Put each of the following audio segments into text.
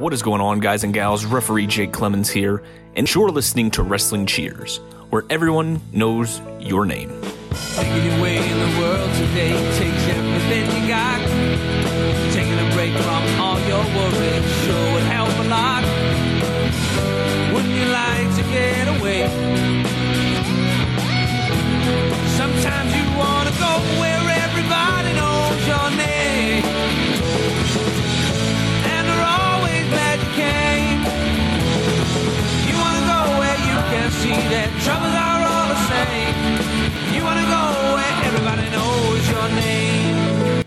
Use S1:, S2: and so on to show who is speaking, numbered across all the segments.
S1: What is going on, guys and gals? Referee Jake Clemens here, and you're listening to Wrestling Cheers, where everyone knows your name.
S2: Taking in the world today takes everything you got. Taking a break from all your worries sure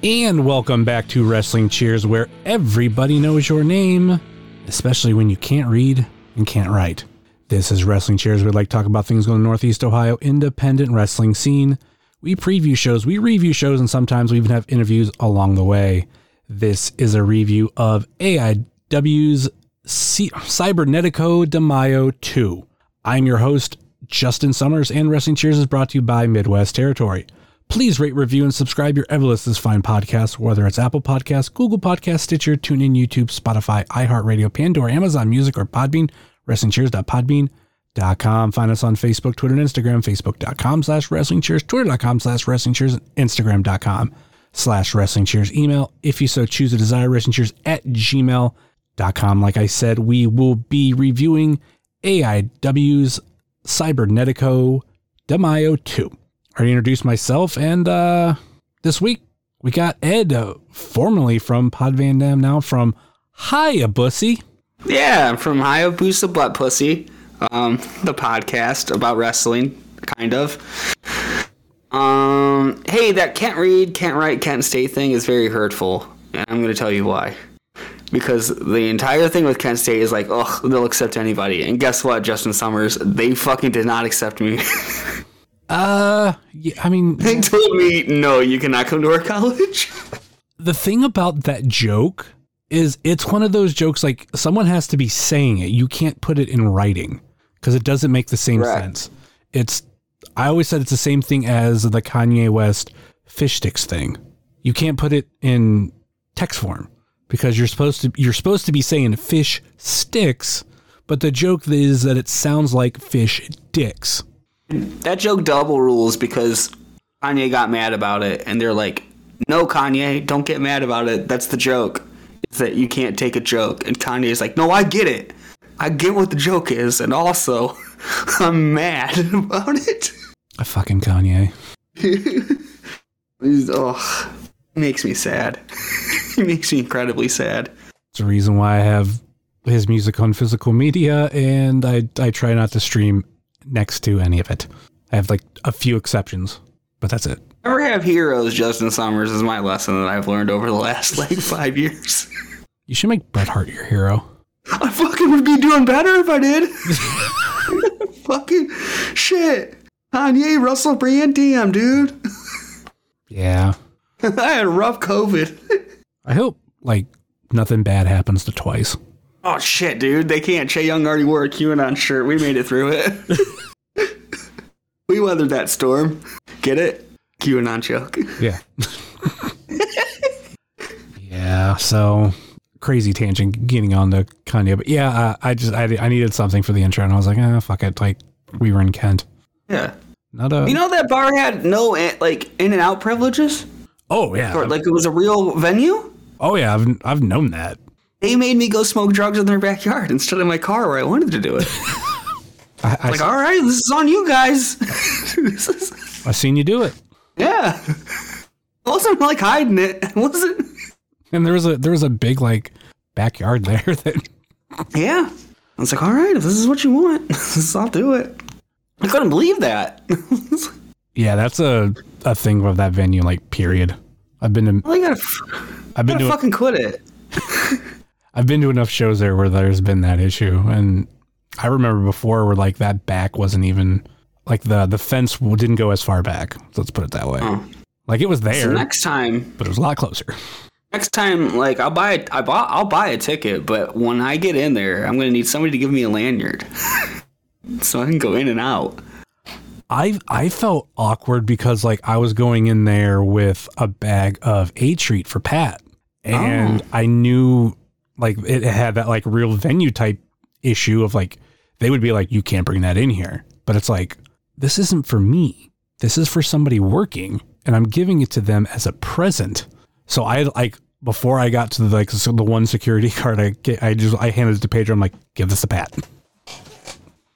S2: And
S3: welcome back to Wrestling Cheers, where everybody knows your name, especially when you can't read and can't write. This is Wrestling Cheers. We'd like to talk about things going Northeast Ohio independent wrestling scene. We preview shows, we review shows, and sometimes we even have interviews along the way. This is a review of AIW's C- Cibernetico de Mayo 2. I'm your host, Justin Summers, and Wrestling Cheers is brought to you by Midwest Territory. Please rate, review, and subscribe your ever list this fine podcast, whether it's Apple Podcasts, Google Podcasts, Stitcher, TuneIn, YouTube, Spotify, iHeartRadio, Pandora, Amazon Music, or Podbean, WrestlingCheers.podbean.com. Find us on Facebook, Twitter, and Instagram, Facebook.com slash Wrestling Cheers, Twitter.com slash Wrestling Cheers, and Instagram.com slash Wrestling Cheers. Email, if you so choose to desire, Wrestling Cheers at gmail.com. Like I said, we will be reviewing AIW's Cibernetico de Mayo 2. I already introduced myself, and uh, this week we got Ed, uh, formerly from Pod Van Dam, now from Hayabussy.
S4: Yeah, I'm from Hayabusa Butt Pussy, um, the podcast about wrestling, kind of. Um, hey, that can't read, can't write, can't state thing is very hurtful, and I'm going to tell you why. Because the entire thing with Kent State is like, oh, they'll accept anybody. And guess what, Justin Summers? They fucking did not accept me.
S3: Uh, yeah, I mean,
S4: they told me, no, you cannot come to our college.
S3: the thing about that joke is it's one of those jokes like someone has to be saying it. You can't put it in writing because it doesn't make the same sense. It's I always said it's the same thing as the Kanye West fish sticks thing. You can't put it in text form because you're supposed to you're supposed to be saying fish sticks, but the joke is that it sounds like fish dicks.
S4: That joke double rules because Kanye got mad about it, and they're like, "No, Kanye, don't get mad about it. That's the joke. It's that you can't take a joke." And Kanye's like, "No, I get it. I get what the joke is, and also, I'm mad about it."
S3: A fucking Kanye.
S4: He's- oh, makes me sad. it makes me incredibly sad.
S3: It's the reason why I have his music on physical media, and I I try not to stream next to any of it. I have like a few exceptions, but that's it.
S4: Never have heroes. Justin Summers is my lesson that I've learned over the last like five years.
S3: You should make Bret Hart your hero.
S4: I fucking would be doing better if I did. fucking shit. Kanye, Russell Brand, damn, dude.
S3: Yeah.
S4: I had a rough COVID.
S3: I hope like nothing bad happens to twice.
S4: Oh shit, dude. They can't. Chaeyoung already wore a QAnon shirt. We made it through it. we weathered that storm. Get it? QAnon joke.
S3: Yeah. yeah. So crazy tangent getting on to Kanye, but yeah, uh, I just I, I needed something for the intro, and I was like, ah, fuck it. Like we were in Kent.
S4: Yeah.
S3: Not a.
S4: You know that bar had no eh, like in and out privileges?
S3: oh yeah.
S4: Or like it was a real venue?
S3: oh yeah. I've I've known that.
S4: They made me go smoke drugs in their backyard instead of my car where I wanted to do it.
S3: I, I,
S4: like, all right, this is on you guys. Is-
S3: I seen you do it.
S4: yeah. I wasn't like hiding it. I wasn't.
S3: And there was a there was a big like backyard there that
S4: Yeah. I was like, all right, if this is what you want, I'll do it. I couldn't believe that.
S3: yeah that's a a thing of that venue like period. I've been to
S4: well, you gotta,
S3: I've been to
S4: fucking quit it.
S3: I've been to enough shows there where there's been that issue and I remember before where like that back wasn't even like the the fence didn't go as far back. Let's put it that way.
S4: Oh.
S3: Like it was there,
S4: So next time,
S3: but it was a lot closer.
S4: next time, like I'll buy, I bought, I'll buy a ticket, but when I get in there, I'm gonna need somebody to give me a lanyard, so I can go in and out.
S3: I I felt awkward because like I was going in there with a bag of A treat for Pat, and oh. I knew like it had that like real venue type issue of like they would be like you can't bring that in here. But it's like this isn't for me. This is for somebody working and i'm giving it to them as a present. So i like before i got to the like so the one security card i get i just i handed it to pedro. I'm like give this a pat.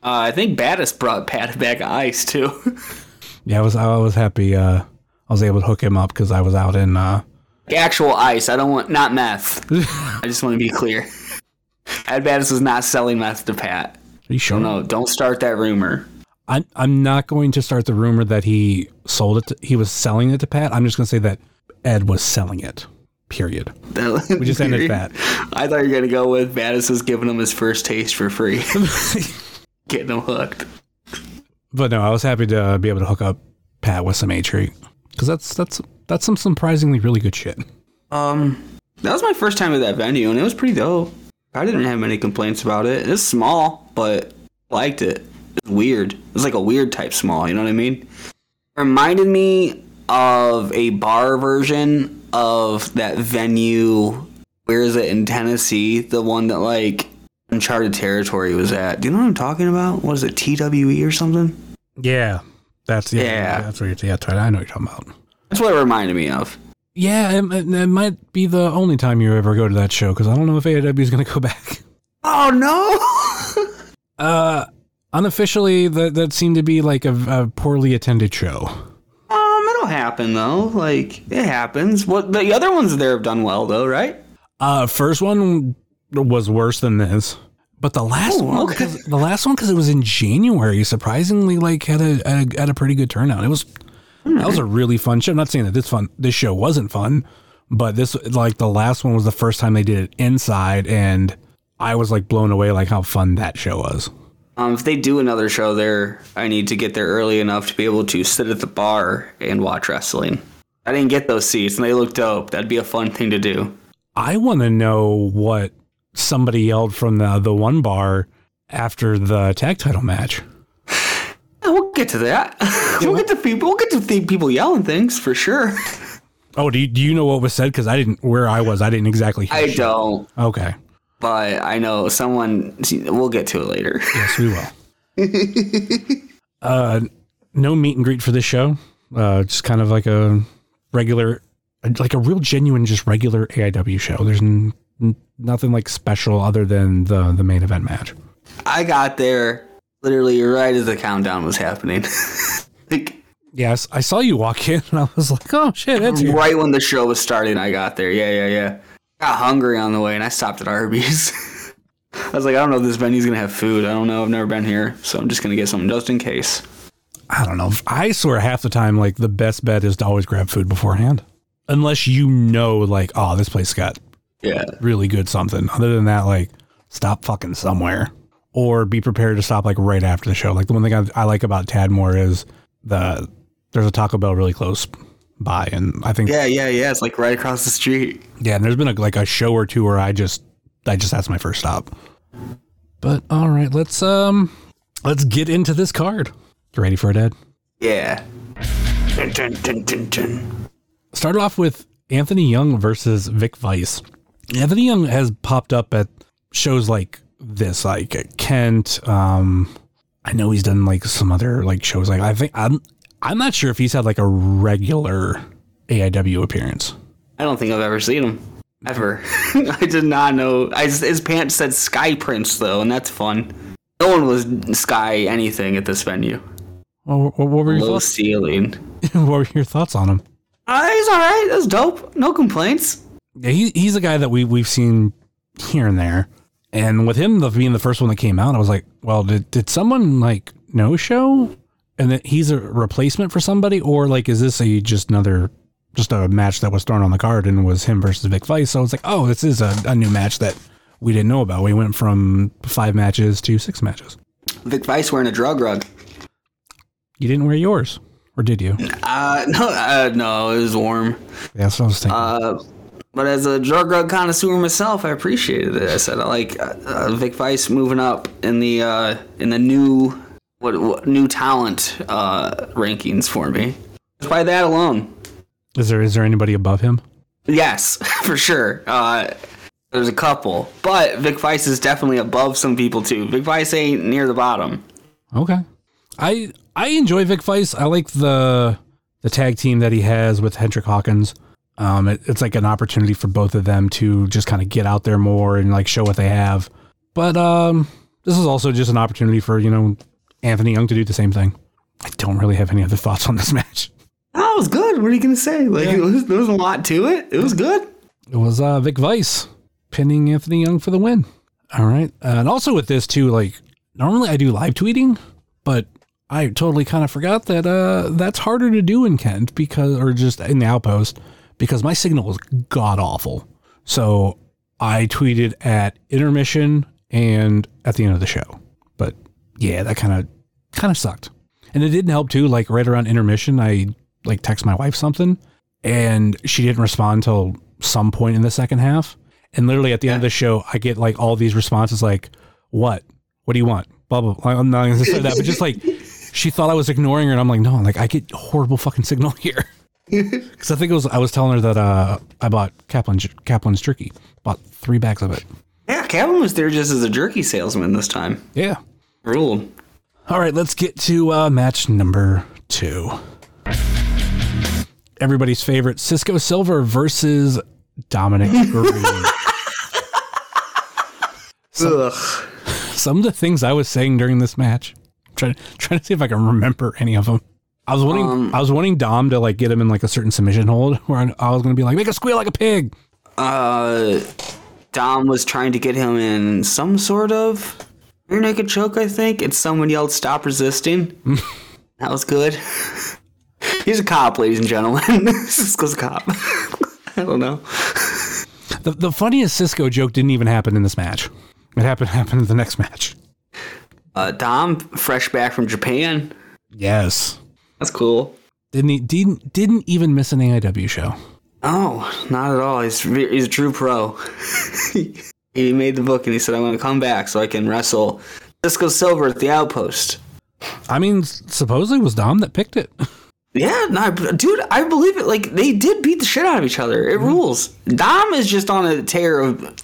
S4: Uh, I think Battis brought Pat a bag of ice too.
S3: yeah i was i was happy uh i was able to hook him up because i was out in uh
S4: Actual ice. I don't want not meth. I just want to be clear. Ed Battis was not selling meth to Pat.
S3: are you sure
S4: No, don't start that rumor.
S3: I'm I'm not going to start the rumor that he sold it. To, he was selling it to Pat. I'm just going to say that Ed was selling it. Period.
S4: we
S3: just ended that.
S4: I thought you were gonna go with Battis was giving him his first taste for free, getting him hooked.
S3: But no, I was happy to be able to hook up Pat with some A treat because that's that's that's some surprisingly really good shit.
S4: Um, that was my first time at that venue, and it was pretty dope. I didn't have many complaints about it. It's small, but I liked it. It's weird. It's like a weird type small. You know what I mean? Reminded me of a bar version of that venue. Where is it in Tennessee? The one that like Uncharted Territory was at. Do you know what I'm talking about? What is it? TWE or something?
S3: Yeah, that's yeah,
S4: Yeah.
S3: that's what you're. Yeah, that's right. I know what you're talking about.
S4: That's what it reminded me of.
S3: Yeah, it, it, might be the only time you ever go to that show because I don't know if AIW is going to go back.
S4: Oh no!
S3: Uh, unofficially, that that seemed to be like a, a poorly attended show.
S4: Um, it'll happen though. Like it happens. What the other ones there have done well though, right?
S3: Uh, first one was worse than this, but the last
S4: Oh,
S3: one,
S4: okay.
S3: the last one, because it was in January, surprisingly, like had a, a had a pretty good turnout. It was that was a really fun show. I'm not saying that this fun this show wasn't fun, but this like the last one was the first time they did it inside, and I was like blown away like how fun that show was.
S4: Um, if they do another show there, I need to get there early enough to be able to sit at the bar and watch wrestling. I didn't get those seats, and they look dope. That'd be a fun thing to do.
S3: I want to know what somebody yelled from the the one bar after the tag title match.
S4: Yeah, We'll get to that. we'll get to people. We'll get to people yelling things for sure.
S3: Oh, do you, do you know what was said? Because I didn't where I was. I didn't exactly. Hear
S4: I
S3: shit.
S4: don't,
S3: Okay.
S4: but I know someone. We'll get to it later.
S3: Yes, we will. uh, no meet and greet for this show. Uh, just kind of like a regular, like a real genuine, just regular AIW show. There's n- nothing like special other than the the main event match.
S4: I got there literally right as the countdown was happening. like
S3: Yes, I saw you walk in, and I was like, "Oh shit, that's here."
S4: right when the show was starting, I got there. Yeah, yeah, yeah. Got hungry on the way, and I stopped at Arby's. I was like, I don't know if this venue's gonna have food. I don't know. I've never been here, so I'm just gonna get something just in case.
S3: I don't know. I swear half the time, like the best bet is to always grab food beforehand, unless you know, like, oh, this place got
S4: Yeah.
S3: really good something. Other than that, like stop fucking somewhere or be prepared to stop like right after the show. Like the one thing I, I like about Tadmor is the there's a Taco Bell really close by, and I think yeah,
S4: Yeah, yeah, yeah. It's like right across the street.
S3: Yeah, and there's been a, like a show or two where I just I just that's my first stop. But all right, let's um let's get into this card. You ready for it, Ed?
S4: Yeah. Dun, dun, dun, dun, dun.
S3: Started off with Anthony Young versus Vic Vice. Anthony Young has popped up at shows like this, like Kent. Um, I know he's done like some other like shows. Like I think I'm I'm not sure if he's had like a regular AIW appearance.
S4: I don't think I've ever seen him. Ever. I did not know. I, his pants said Sky Prince, though, and that's fun. No one was Sky anything at this venue.
S3: Well, what, what were your
S4: Low
S3: thoughts?
S4: ceiling.
S3: what were your thoughts on him?
S4: Uh, he's all right. That's dope. No complaints.
S3: Yeah, he, he's a guy that we we've seen here and there, and with him the, being the first one that came out, I was like, well, did did someone like no show, and that he's a replacement for somebody, or like is this a just another just a match that was thrown on the card and was him versus Vic Vice? So it's like, oh, this is a, a new match that we didn't know about. We went from five matches to six matches.
S4: Vic Vice wearing a drug rug.
S3: You didn't wear yours, or did you?
S4: Uh, no, uh, no, it was warm.
S3: Yeah, that's what I was thinking.
S4: Uh, but as a drug rug connoisseur myself, I appreciated it. I said I like uh, uh, Vic Vice moving up in the uh, in the new what, what new talent uh, rankings for me. Just by that alone,
S3: is there is there anybody above him?
S4: yes, for sure. Uh, There's a couple, but Vic Vice is definitely above some people too. Vic Vice ain't near the bottom.
S3: Okay. I I enjoy Vic Vice. I like the the tag team that he has with Hendrick Hawkins. Um, it, it's like an opportunity for both of them to just kind of get out there more and like show what they have. But um, this is also just an opportunity for you know Anthony Young to do the same thing. I don't really have any other thoughts on this match.
S4: That was good. What are you gonna say? Like it was, there was a lot to it. It was good.
S3: It was uh, Vic Vice pinning Anthony Young for the win. All right, and also with this too, like normally I do live tweeting, but I totally kind of forgot that uh, that's harder to do in Kent because, or just in the outpost, because my signal was god awful. So I tweeted at intermission and at the end of the show. But yeah, that kind of kind of sucked. And it didn't help too. Like right around intermission, I like text my wife something, and she didn't respond till some point in the second half. And literally at the end of the show, I get like all these responses like, "What? What do you want?" Blah blah. blah. I'm not going to say that, but just like she thought I was ignoring her, and I'm like, no, like I get horrible fucking signal here. Because I think it was I was telling her that uh, I bought Kaplan Kaplan's jerky, bought three bags of it.
S4: Yeah, Kevin was there just as a jerky salesman this time.
S3: Yeah.
S4: Ruled.
S3: All right, let's get to uh, match number two. Everybody's favorite Cisco Silver versus Dominic Green.
S4: Ugh.
S3: Some of the things I was saying during this match, trying trying to see if I can remember any of them. I was wanting
S4: Um,
S3: I was wanting Dom to like get him in like a certain submission hold where I, was going to be like make a squeal like a pig.
S4: Uh, Dom was trying to get him in some sort of rear naked choke. I think, and someone yelled, "Stop resisting." that was good. He's a cop, ladies and gentlemen. Cisco's a cop. I don't know.
S3: The the funniest Cisco joke didn't even happen in this match. It happened happened in the next match.
S4: Uh, Dom, fresh back from Japan.
S3: Yes.
S4: That's cool.
S3: Didn't he didn't didn't even miss an AIW show.
S4: Oh, not at all. He's he's a true pro. he made the book and he said, "I'm going to come back so I can wrestle Cisco Silver at the Outpost."
S3: I mean, supposedly it was Dom that picked it.
S4: Yeah, no, dude, I believe it. Like they did beat the shit out of each other. It mm-hmm. rules. Dom is just on a tear of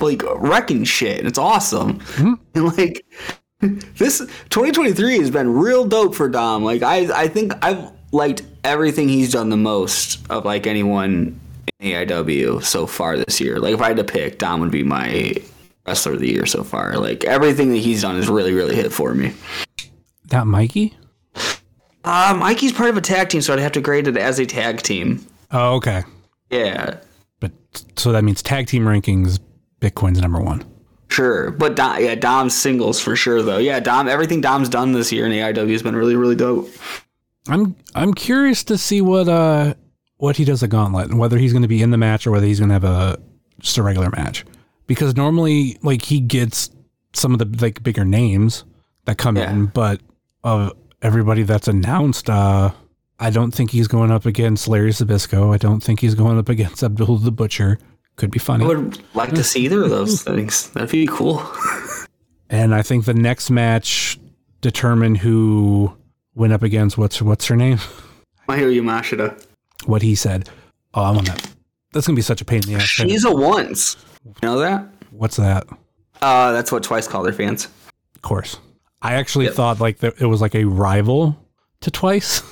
S4: like wrecking shit. It's awesome. Mm-hmm. And like this 2023 has been real dope for Dom. Like I I think I've liked everything he's done the most of like anyone in AIW so far this year. Like if I had to pick, Dom would be my wrestler of the year so far. Like everything that he's done has really really hit for me.
S3: That Mikey?
S4: Uh, Mikey's part of a tag team, so I'd have to grade it as a tag team.
S3: Oh, okay.
S4: Yeah,
S3: But so that means tag team rankings, Bitcoin's number one.
S4: Sure, but Dom, yeah, Dom's singles for sure though. Yeah, Dom, everything Dom's done this year in AIW has been really, really dope.
S3: I'm I'm curious to see what uh what he does at Gauntlet and whether he's going to be in the match or whether he's going to have a just a regular match. Because normally like he gets some of the like bigger names that come
S4: Yeah.
S3: in, but of everybody that's announced, uh I don't think he's going up against Larry Zbyszko. I don't think he's going up against Abdul the Butcher. Could be funny.
S4: I would like to see either of those things. That'd be cool.
S3: And I think the next match determine who went up against what's what's her name?
S4: Miu Yamashita.
S3: What he said. Oh, I'm on that. That's gonna be such a pain in the ass.
S4: She's a once. You know that?
S3: What's that?
S4: Uh, that's what Twice call their fans.
S3: Of course. I actually
S4: Yep.
S3: thought like it was like a rival to Twice.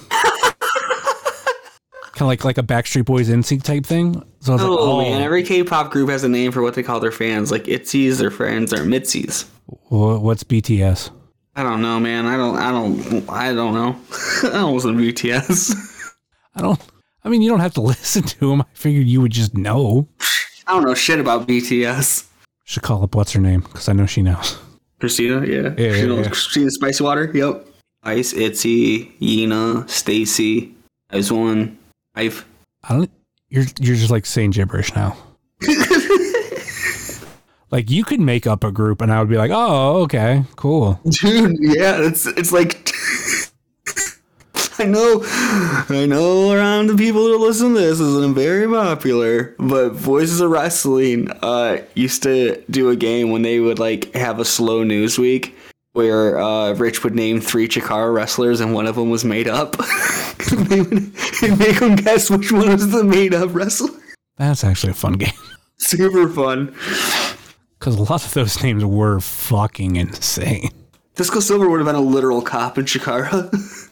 S3: kind of like like a Backstreet Boys NSYNC type thing. So I was
S4: Oh,
S3: like, oh, oh.
S4: man, every K-pop group has a name for what they call their fans. Like Itzies, their friends, or Mitzies.
S3: what's BTS?
S4: I don't know, man. I don't. I don't. I don't know. I don't listen to BTS.
S3: I don't. I mean, you don't have to listen to them. I figured you would just know.
S4: I don't know shit about BTS.
S3: Should call up what's her name because I know she knows.
S4: Christina, yeah.
S3: Yeah,
S4: she
S3: yeah,
S4: knows
S3: yeah.
S4: Christina Spicy Water. Yep. Ice, Itzy, Yena, STAYC, Ice One, Ive.
S3: I don't. You're you're just like saying gibberish now. like you could make up a group, and I would be like, oh, okay, cool.
S4: Dude, yeah, it's it's like I know I know around the people that listen to this isn't very popular, but Voices of Wrestling uh used to do a game when they would like have a slow news week where uh, Rich would name three Chikara wrestlers and one of them was made up. they make them guess which one was the made up uh, wrestler.
S3: That's actually a fun game.
S4: Super fun.
S3: Because a lot of those names were fucking insane.
S4: Disco Silver would have been a literal cop in Chikara.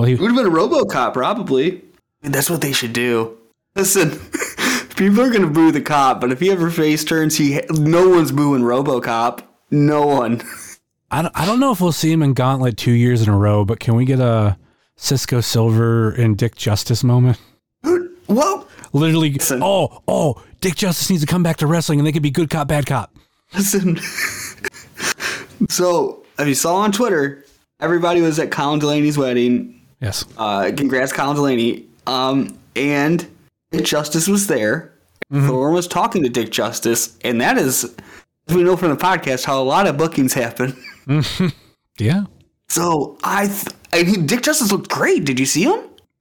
S3: Well, he,
S4: would have been a RoboCop, probably. Dude, that's what they should do. Listen, people are gonna boo the cop, but if he ever face turns, he no one's booing RoboCop. No one.
S3: I don't, I don't know if we'll see him in Gauntlet two years in a row, but can we get a Cisco Silver and Dick Justice moment?
S4: Whoa!
S3: Literally,
S4: Listen.
S3: oh, oh, Dick Justice needs to come back to wrestling and they could be good cop, bad cop.
S4: Listen. so, if you saw on Twitter, everybody was at Colin Delaney's wedding.
S3: Yes.
S4: Uh, congrats, Colin Delaney. Um, and Dick Justice was there. Thorne was talking to Dick Justice, and that is, as we know from the podcast, how a lot of bookings happen.
S3: Yeah.
S4: So I, th- I he, Dick Justice looked great. Did you see him?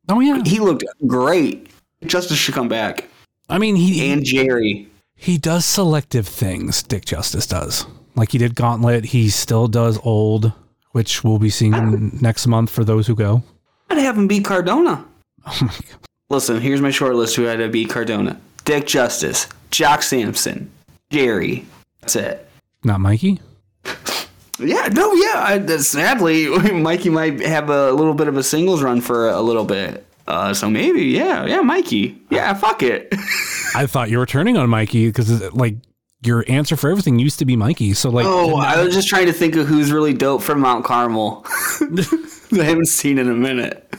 S3: Oh, yeah.
S4: He looked great. Justice should come back.
S3: I mean, he,
S4: And Jerry.
S3: he does selective things, Dick Justice does. Like he did Gauntlet, he still does Old, which we'll be seeing next month for those who go.
S4: I'd have him beat Cardona.
S3: Oh my God.
S4: Listen, here's my short list who had to beat Cardona. Dick Justice, Jock Samson, Jerry. That's it.
S3: Not Mikey?
S4: Yeah, no, yeah. I, sadly, Mikey might have a little bit of a singles run for a little bit. Uh, so maybe, yeah, yeah, Mikey. Yeah, fuck it.
S3: I thought you were turning on Mikey because, like, your answer for everything used to be Mikey. So, like,
S4: oh, I was just trying to think of who's really dope from Mount Carmel. I haven't seen in a minute.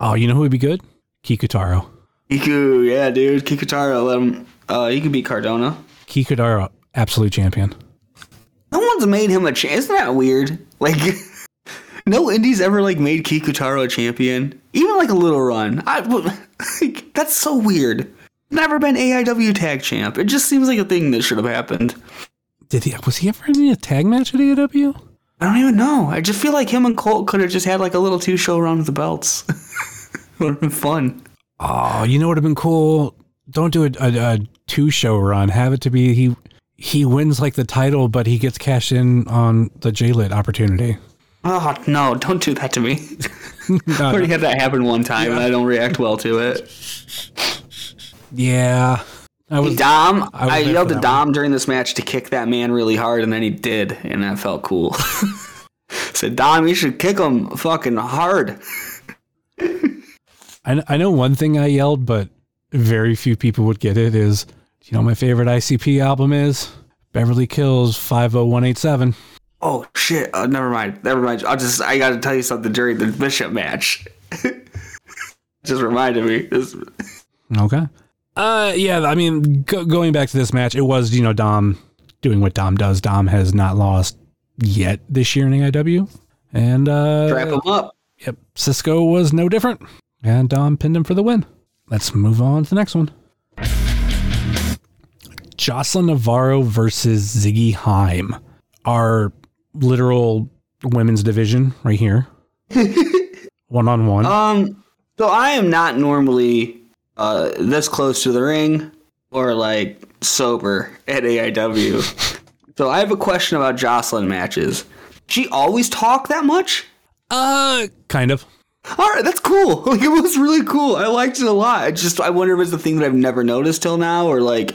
S3: oh, you know who would be good? Kikutaro.
S4: Kiku, yeah, dude. Kikutaro, let him. Uh, he could beat Cardona.
S3: Kikutaro, absolute champion.
S4: No one's made him a champ. Isn't that weird? Like, no indies ever like made Kikutaro a champion. Even like a little run. I, like, that's so weird. Never been AIW tag champ. It just seems like a thing that should have happened.
S3: Did he? Was he ever in a tag match at AIW?
S4: I don't even know. I just feel like him and Colt could have just had like a little two show run with the belts. would have been fun.
S3: Oh, you know what would have been cool? Don't do a, a, a two show run. Have it to be he he wins like the title, but he gets cashed in on the J Lit opportunity.
S4: Oh no! Don't do that to me. I already had that happen one time, and I don't react well to it.
S3: Yeah, I was.
S4: Dom,
S3: I was
S4: I, yelled
S3: that
S4: Dom during this match to kick that man really hard, and then he did, and that felt cool. Said Dom, you should kick him fucking hard.
S3: I, I know one thing I yelled, but very few people would get it. Is you know what my favorite ICP album is Beverly Kills five zero one eight seven.
S4: Oh shit! Uh, never mind. Never mind. I'll just. I got to tell you something during the Bishop match. just reminded me. This,
S3: Okay. Uh, yeah. I mean, go, going back to this match, it was you know Dom doing what Dom does. Dom has not lost yet this year in AIW, and uh,
S4: Trap him up.
S3: Yep. Cisco was no different. And Dom pinned him for the win. Let's move on to the next one. Jocelyn Navarro versus Ziggy Haim. Our literal women's division right here. one on one.
S4: Um. So I am not normally uh this close to the ring or like sober at AIW. so I have a question about Jocelyn matches. She always talk that much?
S3: Uh, kind of.
S4: All right, that's cool. Like it was really cool. I liked it a lot. I just I wonder if it's the thing that I've never noticed till now, or like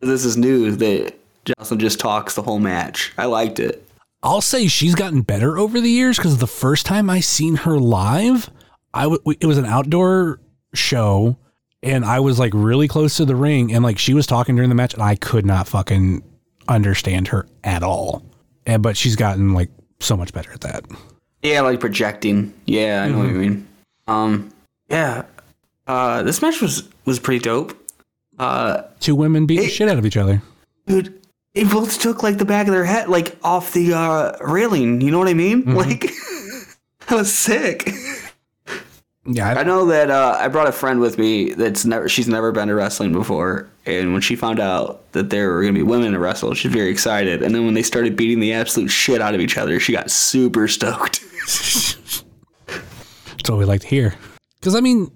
S4: this is new that Jocelyn just talks the whole match. I liked it.
S3: I'll say she's gotten better over the years because the first time I seen her live, I w- it was an outdoor show, and I was like really close to the ring, and like she was talking during the match, and I could not fucking understand her at all. And but she's gotten like so much better at that.
S4: Yeah, like projecting. Yeah, I know what you mean. Um, yeah. Uh, this match was was pretty dope. Uh,
S3: Two women beat the shit out of each other.
S4: dude, they both took like the back of their head, like off the uh railing. You know what I mean? Like, that was sick.
S3: Yeah,
S4: I
S3: I,
S4: know that uh, I brought a friend with me that's never she's never been to wrestling before, and when she found out that there were gonna be women to wrestle, she's very excited. And then when they started beating the absolute shit out of each other, she got super stoked.
S3: that's what we like to hear. Because I mean,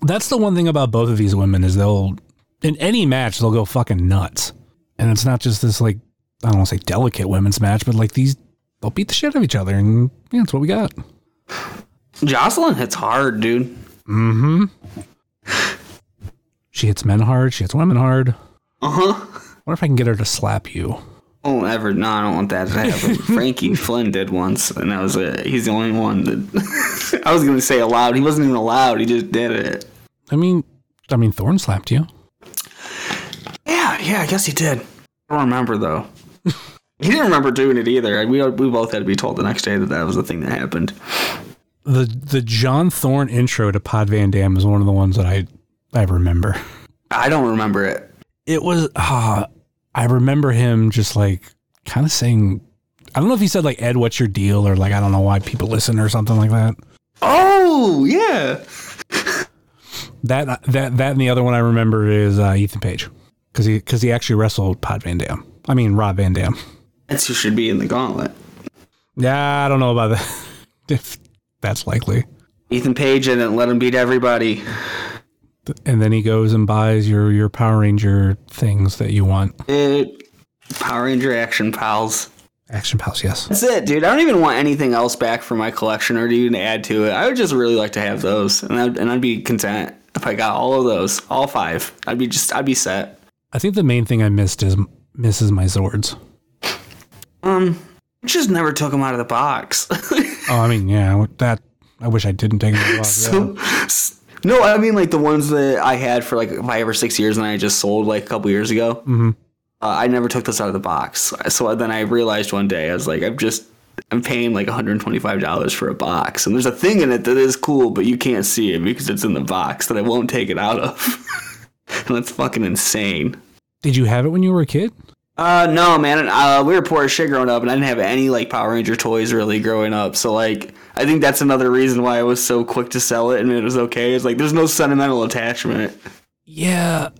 S3: that's the one thing about both of these women is they'll in any match they'll go fucking nuts, and it's not just this like I don't want to say delicate women's match, but like these they'll beat the shit out of each other, and yeah, that's what we got.
S4: Jocelyn hits hard, dude. Mm hmm.
S3: she hits men hard. She hits women hard.
S4: Uh huh.
S3: wonder if I can get her to slap you.
S4: Oh, ever? No, I don't want that to happen. Frankie Flynn did once, and that was it. He's the only one that I was gonna say allowed. He wasn't even allowed. He just did it.
S3: I mean, I mean, Thorne slapped you.
S4: Yeah, yeah. I guess he did. I don't remember though. he didn't remember doing it either. We we both had to be told the next day that that was the thing that happened.
S3: The the John Thorne intro to Pod Van Dam is one of the ones that I I remember.
S4: I don't remember it.
S3: It was uh, I remember him just like kind of saying I don't know if he said like Ed, what's your deal, or like I don't know why people listen or something like that.
S4: Oh yeah.
S3: That that that and the other one I remember is uh, Ethan Page because he because he actually wrestled Pod Van Dam. I mean Rob Van Dam.
S4: That's who should be in the gauntlet.
S3: Yeah, I don't know about that. if that's likely.
S4: Ethan Page didn't let him beat everybody.
S3: And then he goes and buys your your Power Ranger things that you want.
S4: It, Power Ranger Action Pals.
S3: Action Pals, yes.
S4: That's it, dude. I don't even want anything else back for my collection or to even add to it. I would just really like to have those, and I'd, and I'd be content if I got all of those, all five. I'd be just, I'd be set.
S3: I think the main thing I missed is misses my Zords.
S4: Um, just never took them out of the box.
S3: Oh, I mean, yeah, that I wish I didn't take them.
S4: Out So, s- no, I mean like the ones that I had for like five or six years, and I just sold like a couple years ago.
S3: Mhm.
S4: Uh, I never took this out of the box. So then I realized one day I was like, I'm just. I'm paying like $125 for a box, and there's a thing in it that is cool, but you can't see it because it's in the box that I won't take it out of. that's fucking insane.
S3: Did you have it when you were a kid?
S4: Uh, no, man. Uh, we were poor as shit growing up, and I didn't have any like Power Ranger toys really growing up. So like, I think that's another reason why I was so quick to sell it, and it was okay. It's like there's no sentimental attachment.
S3: Yeah,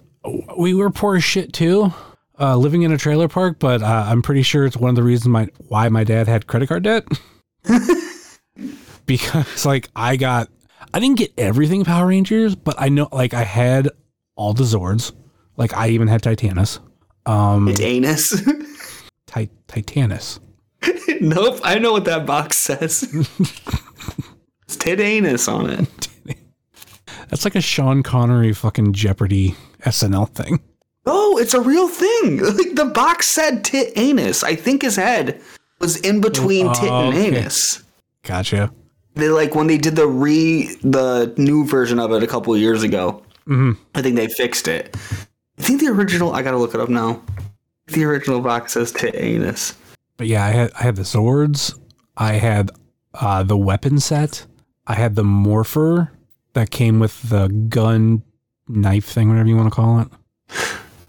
S3: we were poor as shit too, uh, living in a trailer park. But uh, I'm pretty sure it's one of the reasons my why my dad had credit card debt. because like I got, I didn't get everything Power Rangers, but I know like I had all the Zords. Like I even had Titanus. Um,
S4: It's anus.
S3: Ti- Titanus.
S4: nope, I know what that box says. it's tit anus on it.
S3: That's like a Sean Connery fucking Jeopardy SNL thing.
S4: Oh, it's a real thing. Like the box said tit anus. I think his head was in between tit
S3: Oh,
S4: and
S3: okay.
S4: anus.
S3: Gotcha.
S4: They like when they did the re the new version of it a couple of years ago.
S3: Mhm.
S4: I think they fixed it. I think the original. I gotta look it up now. The original box says tit anus.
S3: But yeah, I had I had the swords. I had uh, the weapon set. I had the morpher that came with the gun knife thing, whatever you want to call it.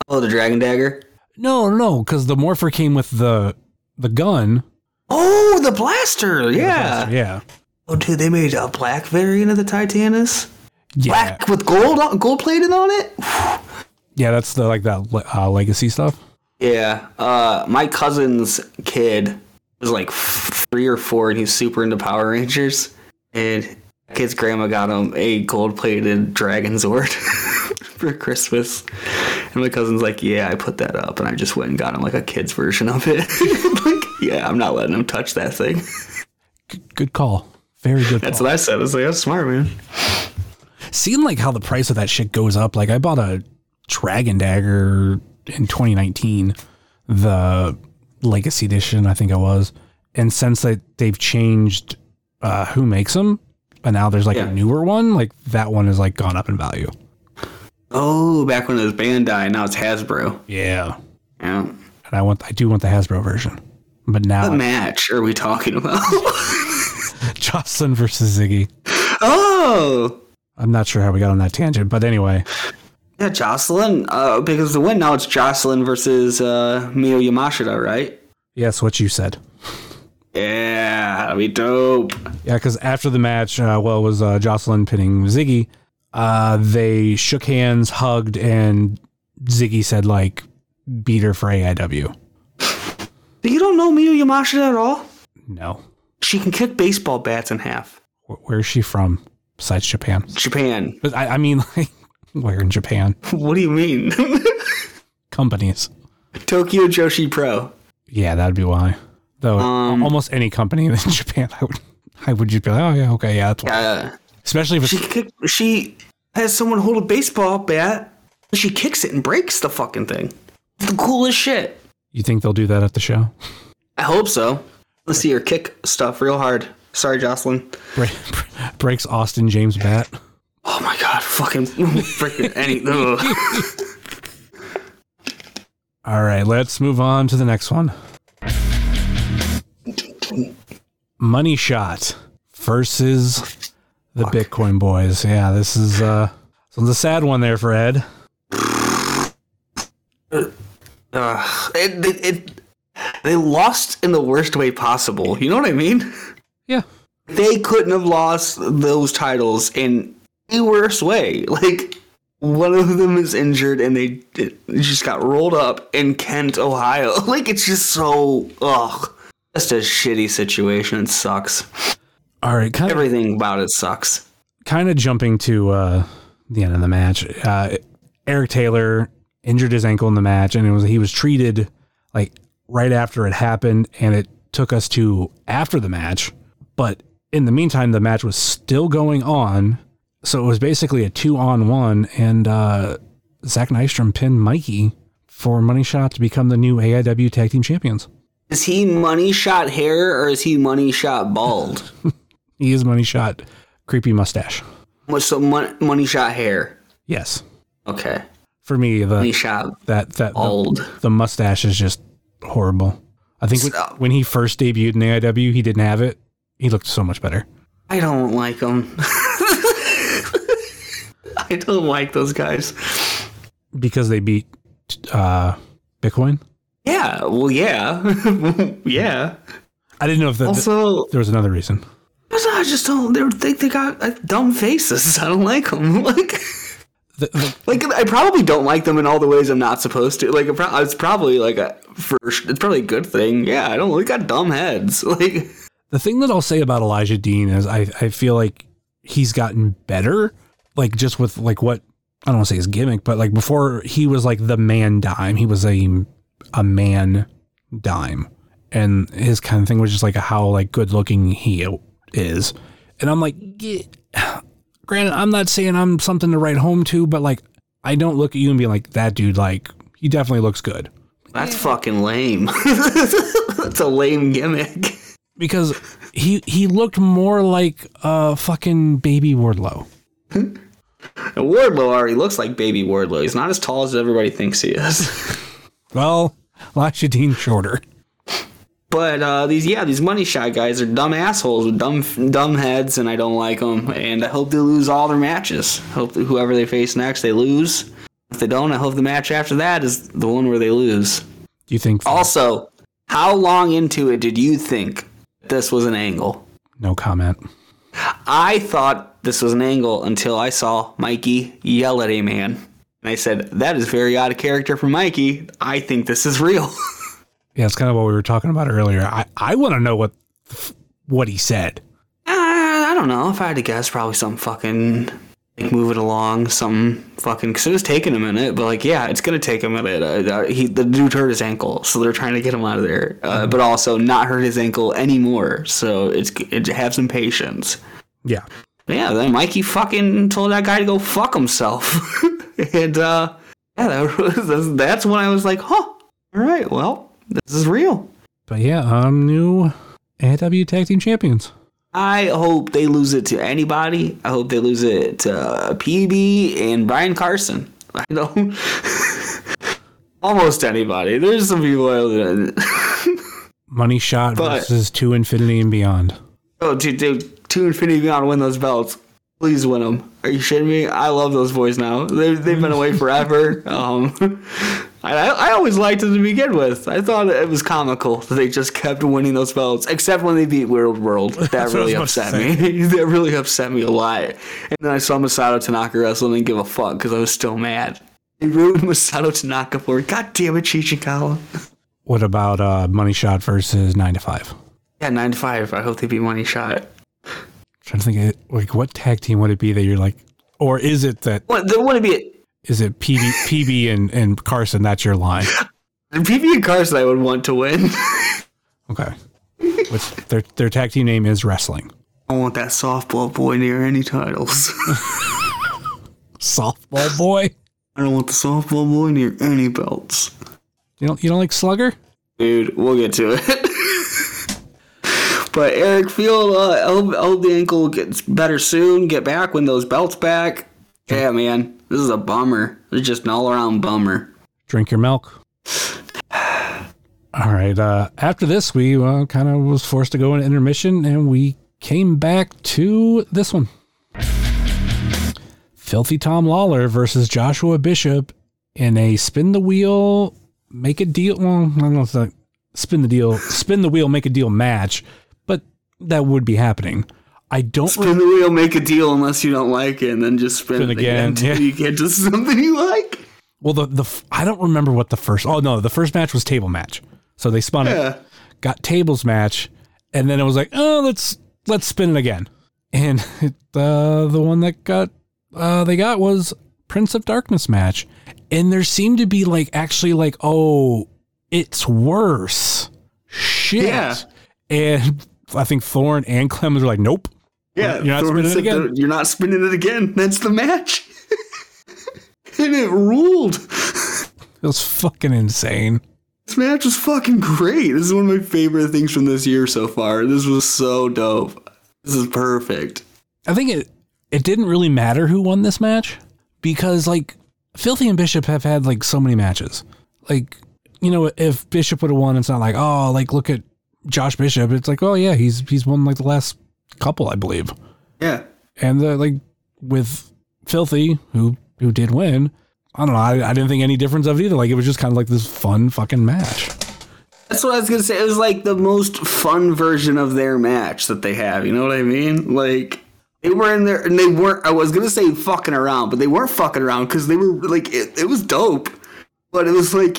S4: Oh, the dragon dagger.
S3: No, no, because the morpher came with the the gun.
S4: Oh, the blaster. Yeah.
S3: yeah,
S4: Oh, dude, they made a black variant of the Titanus.
S3: Yeah,
S4: Black with gold on, gold plated on it.
S3: yeah. That's the like that uh, legacy stuff.
S4: Yeah. Uh, my cousin's kid was like three or four, and he's super into Power Rangers. And kid's grandma got him a gold plated Dragon Zord for Christmas. And my cousin's like, "Yeah, I put that up," and I just went and got him like a kid's version of it. like, yeah, I'm not letting him touch that thing.
S3: Good call. Very good.
S4: That's
S3: call.
S4: what I said. I was like, "That's smart, man."
S3: Seeing like how the price of that shit goes up. Like I bought a Dragon Dagger in 2019, the Legacy Edition, I think it was. And since that they've changed uh, who makes them, and now there's like
S4: Yeah.
S3: a newer one, like that one is like gone up in value.
S4: Oh, back when it was Bandai, now it's Hasbro.
S3: Yeah,
S4: Yeah.
S3: and I want I do want the Hasbro version, but now What
S4: match are we talking about?
S3: Jocelyn versus Ziggy.
S4: oh,
S3: I'm not sure how we got on that tangent, but anyway,
S4: yeah, Jocelyn. Uh, because the win now it's Jocelyn versus uh, Miu Yamashita, right?
S3: yes, what you said.
S4: Yeah, that'd be dope.
S3: Yeah, because after the match, uh, well, it was uh, Jocelyn pinning Ziggy. Uh, they shook hands, hugged, and Ziggy said, like, beat her for AIW.
S4: But You don't know Miu Yamashita at all?
S3: No.
S4: She can kick baseball bats in half.
S3: Wh- Where is she from besides Japan?
S4: Japan.
S3: But I, I mean, like, where in Japan?
S4: What do you mean?
S3: Companies.
S4: Tokyo Joshi Pro.
S3: Yeah, that'd be why. Though
S4: Um,
S3: almost any company in Japan, I would, I would just be like, oh yeah, okay, yeah, that's why.
S4: Uh,
S3: Especially if
S4: she kick. She has someone hold a baseball bat She kicks it and breaks the fucking thing. It's the coolest shit.
S3: You think they'll do that at the show?
S4: I hope so. Let's see her kick stuff real hard. Sorry, Jocelyn.
S3: Break, breaks Austin James bat.
S4: Oh my god, fucking freaking any.
S3: All right, let's move on to the next one. Money Shot versus the Bitcoin Boys. Yeah, this is uh, so the sad one there for Ed.
S4: Ugh. It, it, it, they lost in the worst way possible. You know what I mean?
S3: Yeah,
S4: They couldn't have lost those titles in a worse way. Like one of them is injured and they just got rolled up in Kent, Ohio. Like it's just so ugh. Just a shitty situation. It sucks.
S3: all right, kind of
S4: Everything about it sucks.
S3: kind of jumping to uh, the end of the match. Uh, Eric Taylor injured his ankle in the match, and it was he was treated like right after it happened, and it took us to after the match. But in the meantime, the match was still going on, so it was basically a two on one, and uh, Zach Nystrom pinned Mikey for Money Shot to become the new AIW Tag Team Champions.
S4: Is he money shot hair or is he money shot bald?
S3: He is Money Shot, creepy mustache.
S4: What's so mon- money shot hair?
S3: Yes,
S4: Okay,
S3: for me the
S4: money shot
S3: that that the,
S4: bald.
S3: the mustache is just horrible. I think when, when he first debuted in AIW, he didn't have it. He looked so much better
S4: I don't like him. I don't like those guys.
S3: because they beat uh, Bitcoin.
S4: Yeah, well, yeah, yeah.
S3: I didn't know if that,
S4: Also,
S3: there was another reason.
S4: I just don't. They think they got uh, dumb faces. I don't like them. Like,
S3: The, the,
S4: like I probably don't like them in all the ways I'm not supposed to. Like, it's probably like a first. It's probably a good thing. Yeah, I don't. They got dumb heads. Like,
S3: the thing that I'll say about Elijah Dean is I, I feel like he's gotten better. Like just with like what I don't want to say his gimmick, but like before he was like the man dime. He was a a man dime, and his kind of thing was just like how like good looking he is. And I'm like, yeah. granted, I'm not saying I'm something to write home to, but like I don't look at you and be like that dude. Like he definitely looks good
S4: that's fucking lame. that's a lame gimmick.
S3: Because he he looked more like uh fucking baby Wardlow.
S4: Wardlow already looks like baby Wardlow. He's not as tall as everybody thinks he is.
S3: Well, Dean shorter.
S4: But uh, these, yeah, these money shot guys are dumb assholes with dumb, dumb heads, and I don't like them. And I hope they lose all their matches. Hope that whoever they face next, they lose. If they don't, I hope the match after that is the one where they lose.
S3: Do you think?
S4: Also, how long into it did you think this was an angle?
S3: No comment.
S4: I thought this was an angle until I saw Mikey yell at a man. And I said, that is very out of character for Mikey. I think this is real.
S3: Yeah, it's kind of what we were talking about earlier. I I want to know what what he said.
S4: Uh, I don't know. If I had to guess, probably some fucking like move it along, some fucking. Because it was taking a minute, but like, yeah, it's gonna take a minute. Uh, he the dude hurt his ankle, so they're trying to get him out of there, uh, but also not hurt his ankle anymore. So it's it, have some patience.
S3: Yeah.
S4: Yeah, then Mikey fucking told that guy to go fuck himself, and uh, yeah, that was, that's when I was like, huh, all right, well, this is real.
S3: But yeah, i'm new AW Tag Team Champions.
S4: I hope they lose it to anybody. I hope they lose it to uh, PB and Brian Carson. I don't. Almost anybody. There's some people. I,
S3: Money Shot
S4: But-
S3: versus To Infinity and Beyond.
S4: oh, dude, dude, two Infinity Beyond win those belts. Please win them. Are you shitting me? I love those boys now. They've, they've been away forever. Um, I, I always liked them to begin with. I thought it was comical that they just kept winning those belts, except when they beat Weird World. That really upset me. that really upset me a lot. And then I saw Masato Tanaka wrestle and didn't give a fuck because I was still mad. They ruined Masato Tanaka for. God damn it, Chichikawa.
S3: What about uh, Money Shot versus Nine to Five?
S4: Yeah, 9 to 5. I hope they beat Money Shot.
S3: trying to think, of, like, what tag team would it be that you're like, or is it that
S4: What, there wouldn't be
S3: is it PB, PB and and Carson? That's your line.
S4: PB and Carson I would want to win.
S3: Okay. Which their their tag team name is Wrestling.
S4: I want that softball boy near any titles.
S3: Softball boy.
S4: I don't want the softball boy near any belts.
S3: You don't you don't like Slugger?
S4: Dude, we'll get to it. but Eric Field, uh, El, El the ankle gets better soon. Get back when those belts back. Yeah, man, this is a bummer. It's just an all around bummer.
S3: Drink your milk. All right. Uh, after this, we uh, kind of was forced to go into intermission, and we came back to this one. Filthy Tom Lawler versus Joshua Bishop in a spin the wheel, make a deal. Well, I don't know if it's like spin the deal, spin the wheel, make a deal match, but that would be happening. I don't.
S4: Spin the wheel, make a deal unless you don't like it, and then just spin,
S3: Spin
S4: it again,
S3: again,
S4: until
S3: yeah.
S4: you get to something you like.
S3: Well, the the f- I don't remember what the first. Oh no, the first match was table match. So they spun
S4: Yeah.
S3: it, got tables match, and then it was like, oh, let's let's spin it again. And uh, the one that got uh, they got was Prince of Darkness match, and there seemed to be like actually like, oh, it's worse. Shit.
S4: Yeah.
S3: And I think Thorne and Clemens were like, nope.
S4: Yeah,
S3: You're not
S4: Thorne
S3: spinning it again?
S4: that You're not spinning it again. That's the match. and it ruled.
S3: It was fucking insane.
S4: This match was fucking great. This is one of my favorite things from this year so far. This was so dope. This is perfect.
S3: I think it it didn't really matter who won this match because like Filthy and Bishop have had like so many matches. Like you know, if Bishop would have won, it's not like oh, like look at Josh Bishop. It's like oh yeah, he's he's won like the last couple, I believe.
S4: Yeah.
S3: And uh, like with Filthy, who who did win, I don't know. I, I didn't think any difference of it either. Like it was just kind of like this fun fucking match.
S4: That's what I was gonna say. It was like the most fun version of their match that they have. You know what I mean? Like they were in there, and they weren't. I was gonna say fucking around, but they weren't fucking around because they were like it, it was dope, but it was like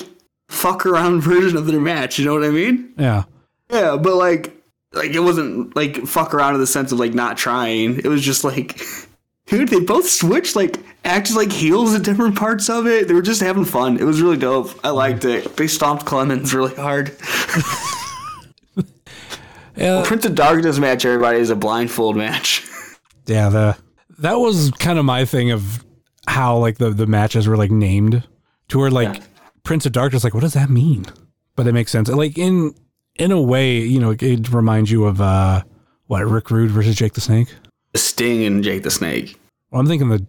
S4: fuck around version of their match. You know what I mean?
S3: Yeah.
S4: Yeah, but like like it wasn't like fuck around in the sense of like not trying. It was just like. Dude, they both switched, like, acted like heels at different parts of it. They were just having fun. It was really dope. I liked it. They stomped Clemens really hard.
S3: Yeah.
S4: Prince of Darkness match, everybody, is a blindfold match.
S3: Yeah, the that was kind of my thing of how like the the matches were like named to where like
S4: Yeah.
S3: Prince of Darkness like what does that mean? But it makes sense. Like in in a way, you know, it reminds you of uh what Rick Rude versus Jake the Snake.
S4: Sting and Jake the Snake.
S3: Well, I'm thinking the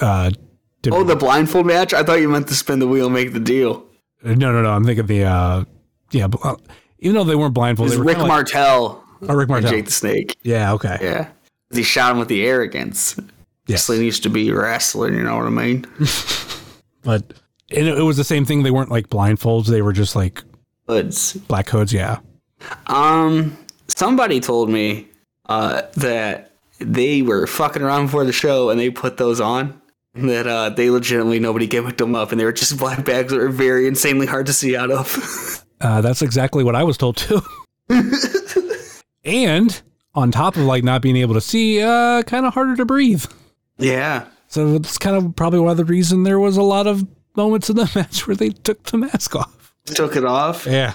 S3: uh
S4: Oh, the blindfold match? I thought you meant to spin the wheel, make the deal.
S3: no no no, I'm thinking the uh yeah, uh, even though they weren't
S4: It
S3: blindfold,
S4: was
S3: they were
S4: Rick
S3: like-
S4: Martel
S3: oh, Rick Martel.
S4: Jake the Snake.
S3: yeah, okay.
S4: Yeah. He shot him with the arrogance.
S3: Yes.
S4: Wrestling used to be wrestling, you know what I mean?
S3: But it, it was the same thing. They weren't like blindfolds. They were just like
S4: Hoods.
S3: black hoods. Yeah.
S4: Um, somebody told me uh, that they were fucking around before the show and they put those on. That uh, they legitimately nobody gimmicked them up and they were just black bags that were very insanely hard to see out of.
S3: Uh, that's exactly what I was told too. and on top of like not being able to see, uh, kind of harder to breathe.
S4: yeah.
S3: So it's kind of probably one of the reason there was a lot of moments in the match where they took the mask off.
S4: Took it off.
S3: Yeah.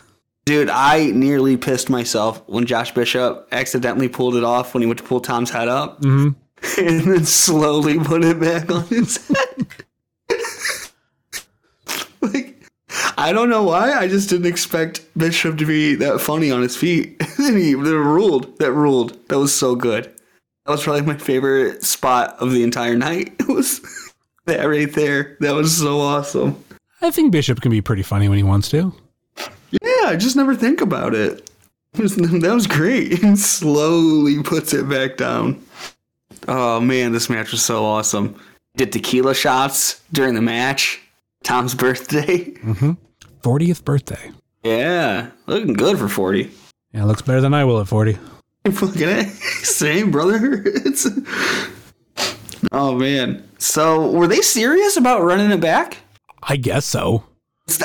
S4: Dude, I nearly pissed myself when Josh Bishop accidentally pulled it off when he went to pull Tom's head up.
S3: Mhm.
S4: And then slowly put it back on his head. like, I don't know why. I just didn't expect Bishop to be that funny on his feet. and he ruled. That ruled. That was so good. That was probably my favorite spot of the entire night. It was that right there. That was so awesome.
S3: I think Bishop can be pretty funny when he wants to.
S4: Yeah, I just never think about it. That was great. And slowly puts it back down. Oh man, this match was so awesome. Did tequila shots during the match. Tom's birthday. Mm-hmm.
S3: 40th birthday.
S4: Yeah, looking good for 40.
S3: Yeah, looks better than I will at 40.
S4: Fucking. Same, brother. It's. Oh man. So, were they serious about running it back?
S3: I guess so.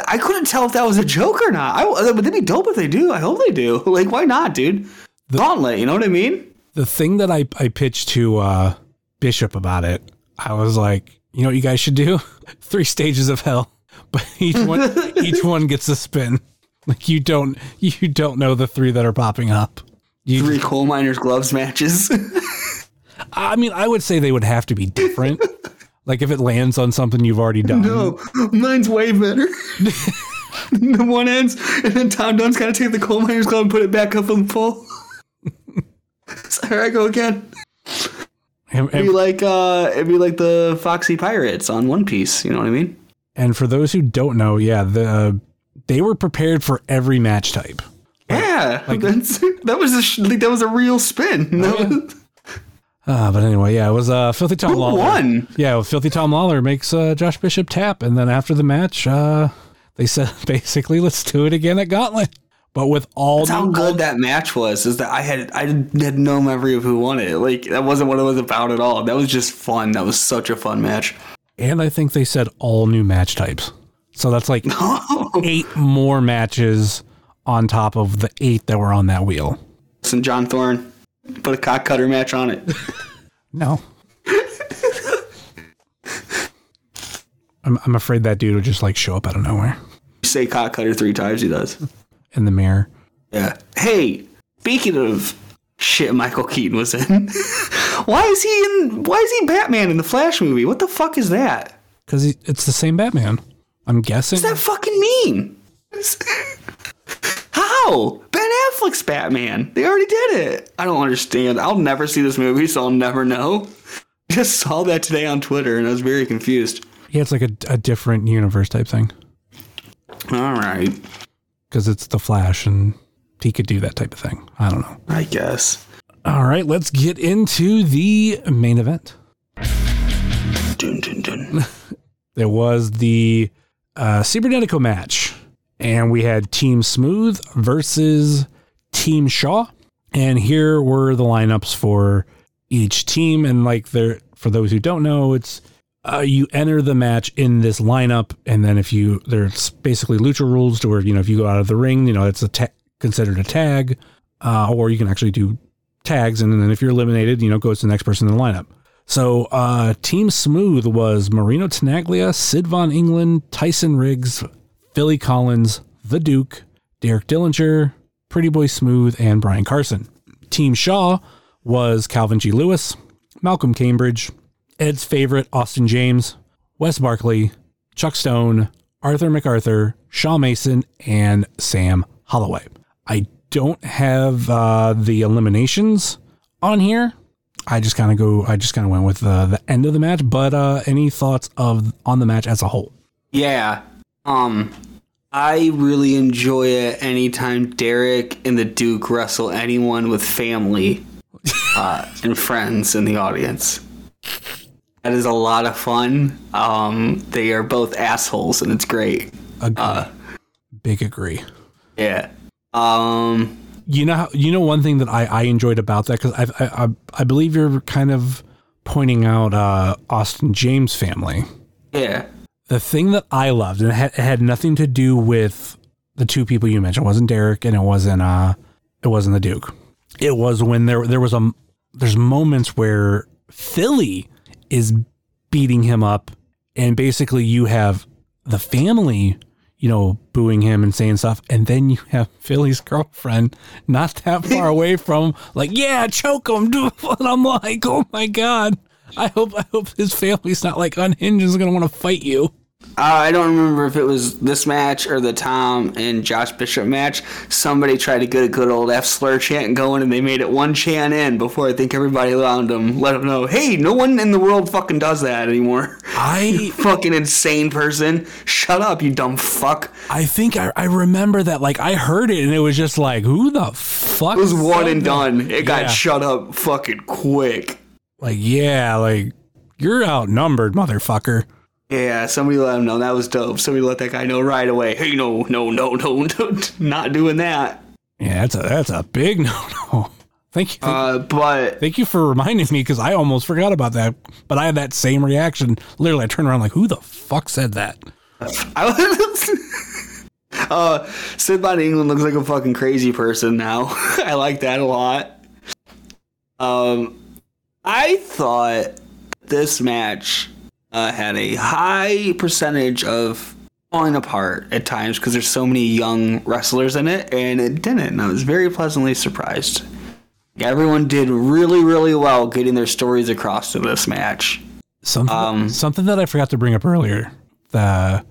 S4: I couldn't tell if that was a joke or not. I, would they be dope if they do? I hope they do. Like, why not, dude? The, Gauntlet, you know what I mean?
S3: The thing that I, I pitched to uh, Bishop about it, I was like, you know what you guys should do? Three stages of hell. But each one each one gets a spin. Like you don't you don't know the three that are popping up. You,
S4: Three coal miners gloves matches.
S3: I mean, I would say they would have to be different. Like if it lands on something you've already done.
S4: No, mine's way better. the one ends, and then Tom Dunn's got to take the coal miner's glove and put it back up on the pole. so here I go again.
S3: And,
S4: It'd be like uh, it'd be like the Foxy Pirates on One Piece. You know what I mean?
S3: and for those who don't know, yeah, the they were prepared for every match type.
S4: Yeah, that's, that was a like, that was a real spin. That was-
S3: Uh, but anyway, yeah, it was uh, Filthy Tom
S4: Who
S3: Lawler.
S4: won?
S3: Yeah, well, Filthy Tom Lawler makes uh, Josh Bishop tap, and then after the match, uh, they said basically, let's do it again at Gauntlet, but with all
S4: That's how good that match was. Is that I had I had no memory of who won it. Like that wasn't what it was about at all. That was just fun. That was such a fun match.
S3: and I think they said all new match types. So that's like eight more matches on top of the eight that were on that wheel.
S4: Listen, John Thorne put a cock cutter match on it.
S3: No. I'm, I'm afraid that dude will just like show up out of nowhere
S4: You say cock cutter three times, he does.
S3: in the mirror.
S4: Yeah. Hey, speaking of shit, Michael Keaton was in. why is he in? Why is he Batman in the Flash movie? What the fuck is that?
S3: Because it's the same Batman. I'm guessing.
S4: What does that fucking mean? How? Ben Affleck's Batman. They already did it. I don't understand. I'll never see this movie, so I'll never know. Just saw that today on Twitter, and I was very confused.
S3: yeah, it's like a, a different universe type thing.
S4: All right,
S3: Because it's the Flash and he could do that type of thing. I don't know.
S4: I guess.
S3: All right, let's get into the main event.
S4: Dun, dun, dun.
S3: There was the uh, Cibernetico match, and we had Team Smooth versus Team Shaw. And here were the lineups for each team. And like there, for those who don't know, it's uh, you enter the match in this lineup, and then if you there's basically lucha rules to where you know if you go out of the ring, you know it's a ta- considered a tag, uh, or you can actually do tags, and then if you're eliminated, you know goes to the next person in the lineup. So uh, Team Smooth was Marino Tenaglia, Sid Von England, Tyson Riggs, Philly Collins, The Duke, Derek Dillinger, Pretty Boy Smooth, and Brian Carson. Team Shaw was Calvin G. Lewis, Malcolm Cambridge, Ed's favorite Austin James, Wes Barkley, Chuck Stone, Arthur MacArthur, Shaw Mason, and Sam Holloway. I don't have uh, the eliminations on here. I just kind of go. I just kind of went with the end of the match. But uh, any thoughts of on the match as a whole?
S4: Yeah. Um, I really enjoy it anytime Derek and the Duke wrestle anyone with family uh, and friends in the audience. That is a lot of fun. Um, they are both assholes, and it's great.
S3: Agree. Big agree.
S4: Yeah. Um,
S3: You know, how, you know one thing that I, I enjoyed about that because I, I I I believe you're kind of pointing out uh, Austin James family.
S4: yeah.
S3: The thing that I loved, and it had, it had nothing to do with the two people you mentioned. It wasn't Derek, and it wasn't uh, it wasn't the Duke. It was when there there was a there's moments where Philly is beating him up, and basically you have the family, you know, booing him and saying stuff, and then you have Philly's girlfriend not that far away from, like, yeah, choke him, do it. And I'm like, oh my god. I hope I hope his family's not like unhinged and is gonna want to fight you.
S4: Uh, I don't remember if it was this match or the Tom and Josh Bishop match. Somebody tried to get a good old F slur chant going, and they made it one chant in before I think everybody around them let them know, hey, no one in the world fucking does that anymore.
S3: I
S4: fucking insane person. Shut up, you dumb fuck.
S3: I think I, I remember that like I heard it and it was just like who the fuck
S4: It was one and done. It got shut up fucking quick.
S3: Like yeah, like you're outnumbered, motherfucker.
S4: Yeah, somebody let him know. That was dope. Somebody let that guy know right away. Hey, no, no, no, no, no, not doing that.
S3: Yeah, that's a that's a big no no. Thank you. Thank,
S4: Uh, but
S3: thank you for reminding me because I almost forgot about that. But I had that same reaction. Literally, I turned around like, who the fuck said that?
S4: I was. uh, Sid Von England looks like a fucking crazy person now. I like that a lot. Um, I thought this match uh, had a high percentage of falling apart at times because there's so many young wrestlers in it, and it didn't. And I was very pleasantly surprised. Everyone did really, really well getting their stories across to this match.
S3: Something,
S4: Um,
S3: something that I forgot to bring up earlier. The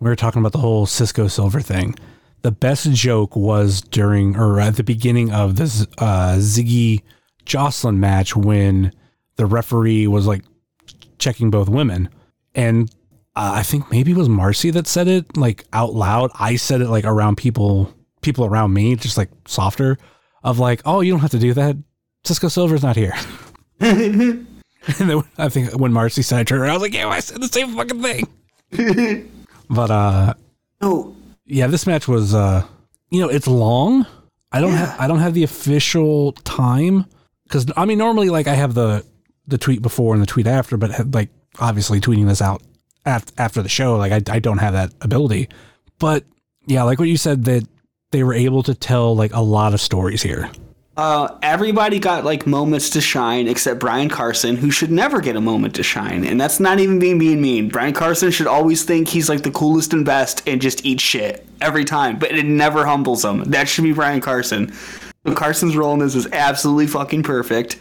S3: we were talking about the whole Cisco Silver thing. The best joke was during or at the beginning of this uh, Ziggy Jocelyn match when the referee was like checking both women, and uh, I think maybe it was Marcy that said it like out loud. I said it like around people, people around me, just like softer, of like, oh, you don't have to do that. Cisco Silver's not here. And then I think when Marcy said it to her, I was like, yeah, I said the same fucking thing. but uh
S4: No,
S3: yeah, this match was uh you know, it's long. I don't have I don't have the official time cuz I mean normally like I have the the tweet before and the tweet after, but like obviously tweeting this out after the show, like I I don't have that ability. But yeah, like what you said that they were able to tell like a lot of stories here.
S4: Uh, everybody got like moments to shine except Brian Carson, who should never get a moment to shine. And that's not even being being mean. Brian Carson should always think he's like the coolest and best and just eat shit every time, but it never humbles him. That should be Brian Carson. Carson's role in this is absolutely fucking perfect.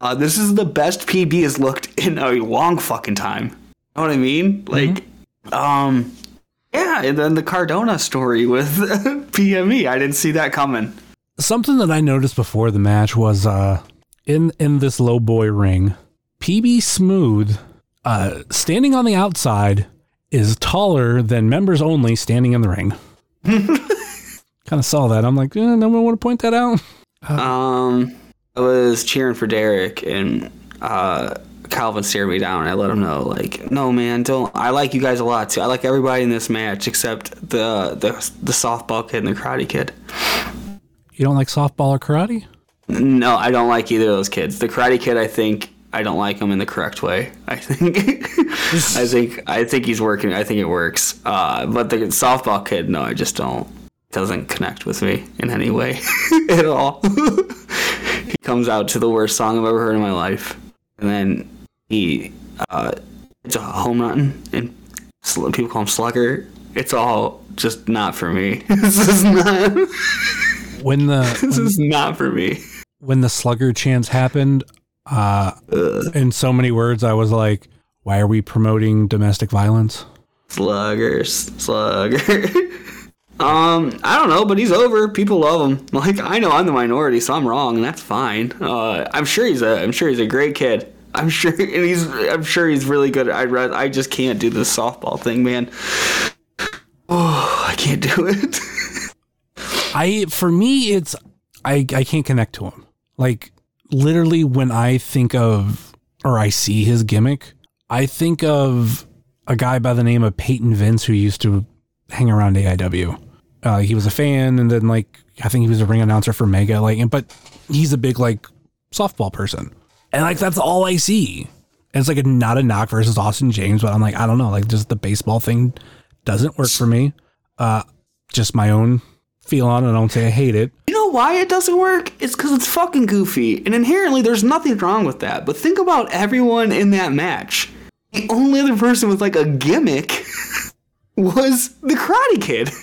S4: Uh, this is the best PB has looked in a long fucking time. Know what I mean? Like, um, yeah. And then the Cardona story with PME, I didn't see that coming.
S3: Something that I noticed before the match was uh in in this low boy ring, PB Smooth uh standing on the outside is taller than members only standing in the ring. kind of saw that. I'm like, eh, no one want to point that out.
S4: Um, I was cheering for Derek, and uh, Calvin stared me down. And I let him know, like, no, man, don't. I like you guys a lot too. I like everybody in this match except the the the softball kid and the karate kid.
S3: You don't like softball or karate?
S4: No, I don't like either of those kids. The karate kid, I think. I don't like him in the correct way. I think, I think, I think he's working. I think it works. Uh, but the softball kid, no, I just don't. Doesn't connect with me in any way at all. He comes out to the worst song I've ever heard in my life, and then he, uh, it's a home run, and people call him Slugger. It's all just not for me. this is not.
S3: When the
S4: This is not for me.
S3: when the slugger chance happened, uh in so many words I was like, why are we promoting domestic violence?
S4: Sluggers, slugger. um, I don't know, but he's over. People love him. Like I know I'm the minority, so I'm wrong, and that's fine. Uh, I'm sure he's a, I'm sure he's a great kid. I'm sure, and he's, I'm sure he's really good. I read, I just can't do this softball thing, man. Oh, I can't do it.
S3: I for me it's I I can't connect to him. Like literally when I think of or I see his gimmick, I think of a guy by the name of Peyton Vince who used to hang around AIW. Uh, he was a fan and then like I think he was a ring announcer for Mega like but he's a big like softball person. And like that's all I see. And it's like a, not a knock versus Austin James, but I'm like I don't know, like just the baseball thing doesn't work for me. Uh just my own feel on it. I don't say I hate it.
S4: You know why it doesn't work? It's because it's fucking goofy, and inherently there's nothing wrong with that. But think about everyone in that match. The only other person with like a gimmick was the Karate Kid.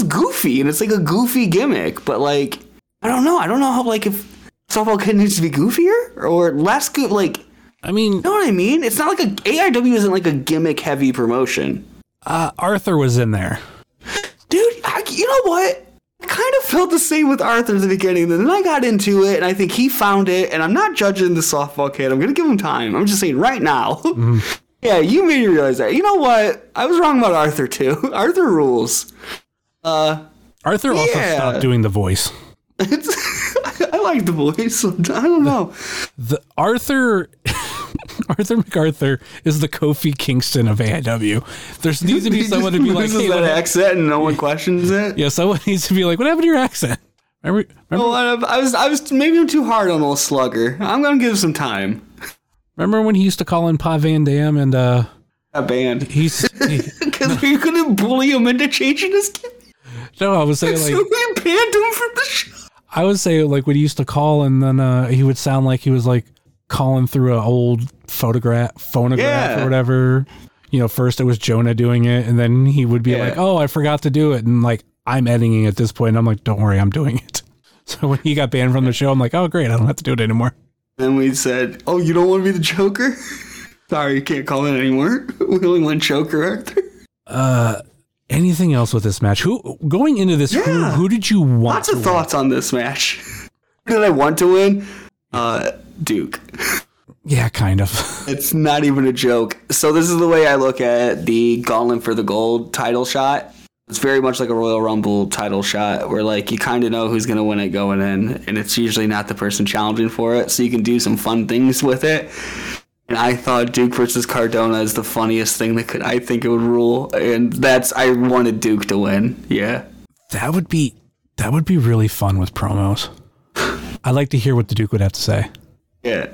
S4: Was goofy, and it's like a goofy gimmick. But like, I don't know. I don't know how like if softball kid needs to be goofier or less goof. Like,
S3: I mean,
S4: you know what I mean? It's not like a AIW isn't like a gimmick heavy promotion.
S3: uh, Arthur was in there.
S4: Dude, I, you know what? I kind of felt the same with Arthur at the beginning. Then I got into it, and I think he found it. And I'm not judging the softball kid. I'm gonna give him time. I'm just saying right now. yeah, you made me realize that. You know what? I was wrong about Arthur too. Arthur rules. Uh,
S3: Arthur also
S4: Yeah.
S3: stopped doing the voice.
S4: I like the voice. I don't know.
S3: The Arthur Arthur MacArthur is the Kofi Kingston of AIW. There needs to be someone to be like, hey,
S4: that
S3: what-
S4: accent, and no one questions it.
S3: yeah, someone needs to be like, what happened to your accent? Remember, remember,
S4: Well, I was, I was maybe I'm too hard on old Slugger. I'm gonna give him some time.
S3: remember when he used to call in Pod Van Dam and uh,
S4: That band.
S3: he's he,
S4: Because we couldn't bully him into changing his kid.
S3: No, I was saying
S4: So
S3: like
S4: we banned him from the show.
S3: I would say like when he used to call and then uh, he would sound like he was like calling through an old photograph phonograph
S4: Yeah.
S3: or whatever. You know, first it was Jonah doing it, and then he would be
S4: Yeah.
S3: like, "Oh, I forgot to do it," and like I'm editing at this point. I'm like, "Don't worry, I'm doing it." So when he got banned from the show, I'm like, "Oh, great, I don't have to do it anymore."
S4: Then we said, "Oh, you don't want to be the Joker?" Sorry, you can't call it anymore. We only one Joker, Arthur.
S3: Uh, anything else with this match? Who going into this? Who,
S4: Yeah.
S3: who did you want?
S4: Lots
S3: to
S4: of thoughts on this match. Who did I want to win? Uh, Duke.
S3: Yeah, kind of.
S4: It's not even a joke. So this is the way I look at the Gauntlet for the Gold title shot. It's very much like a Royal Rumble title shot, where like you kind of know who's gonna win it going in, and it's usually not the person challenging for it, so you can do some fun things with it. And I thought Duke versus Cardona is the funniest thing that could. I think it would rule, and that's I wanted Duke to win. Yeah.
S3: That would be that would be really fun with promos. I'd like to hear what the Duke would have to say.
S4: Yeah.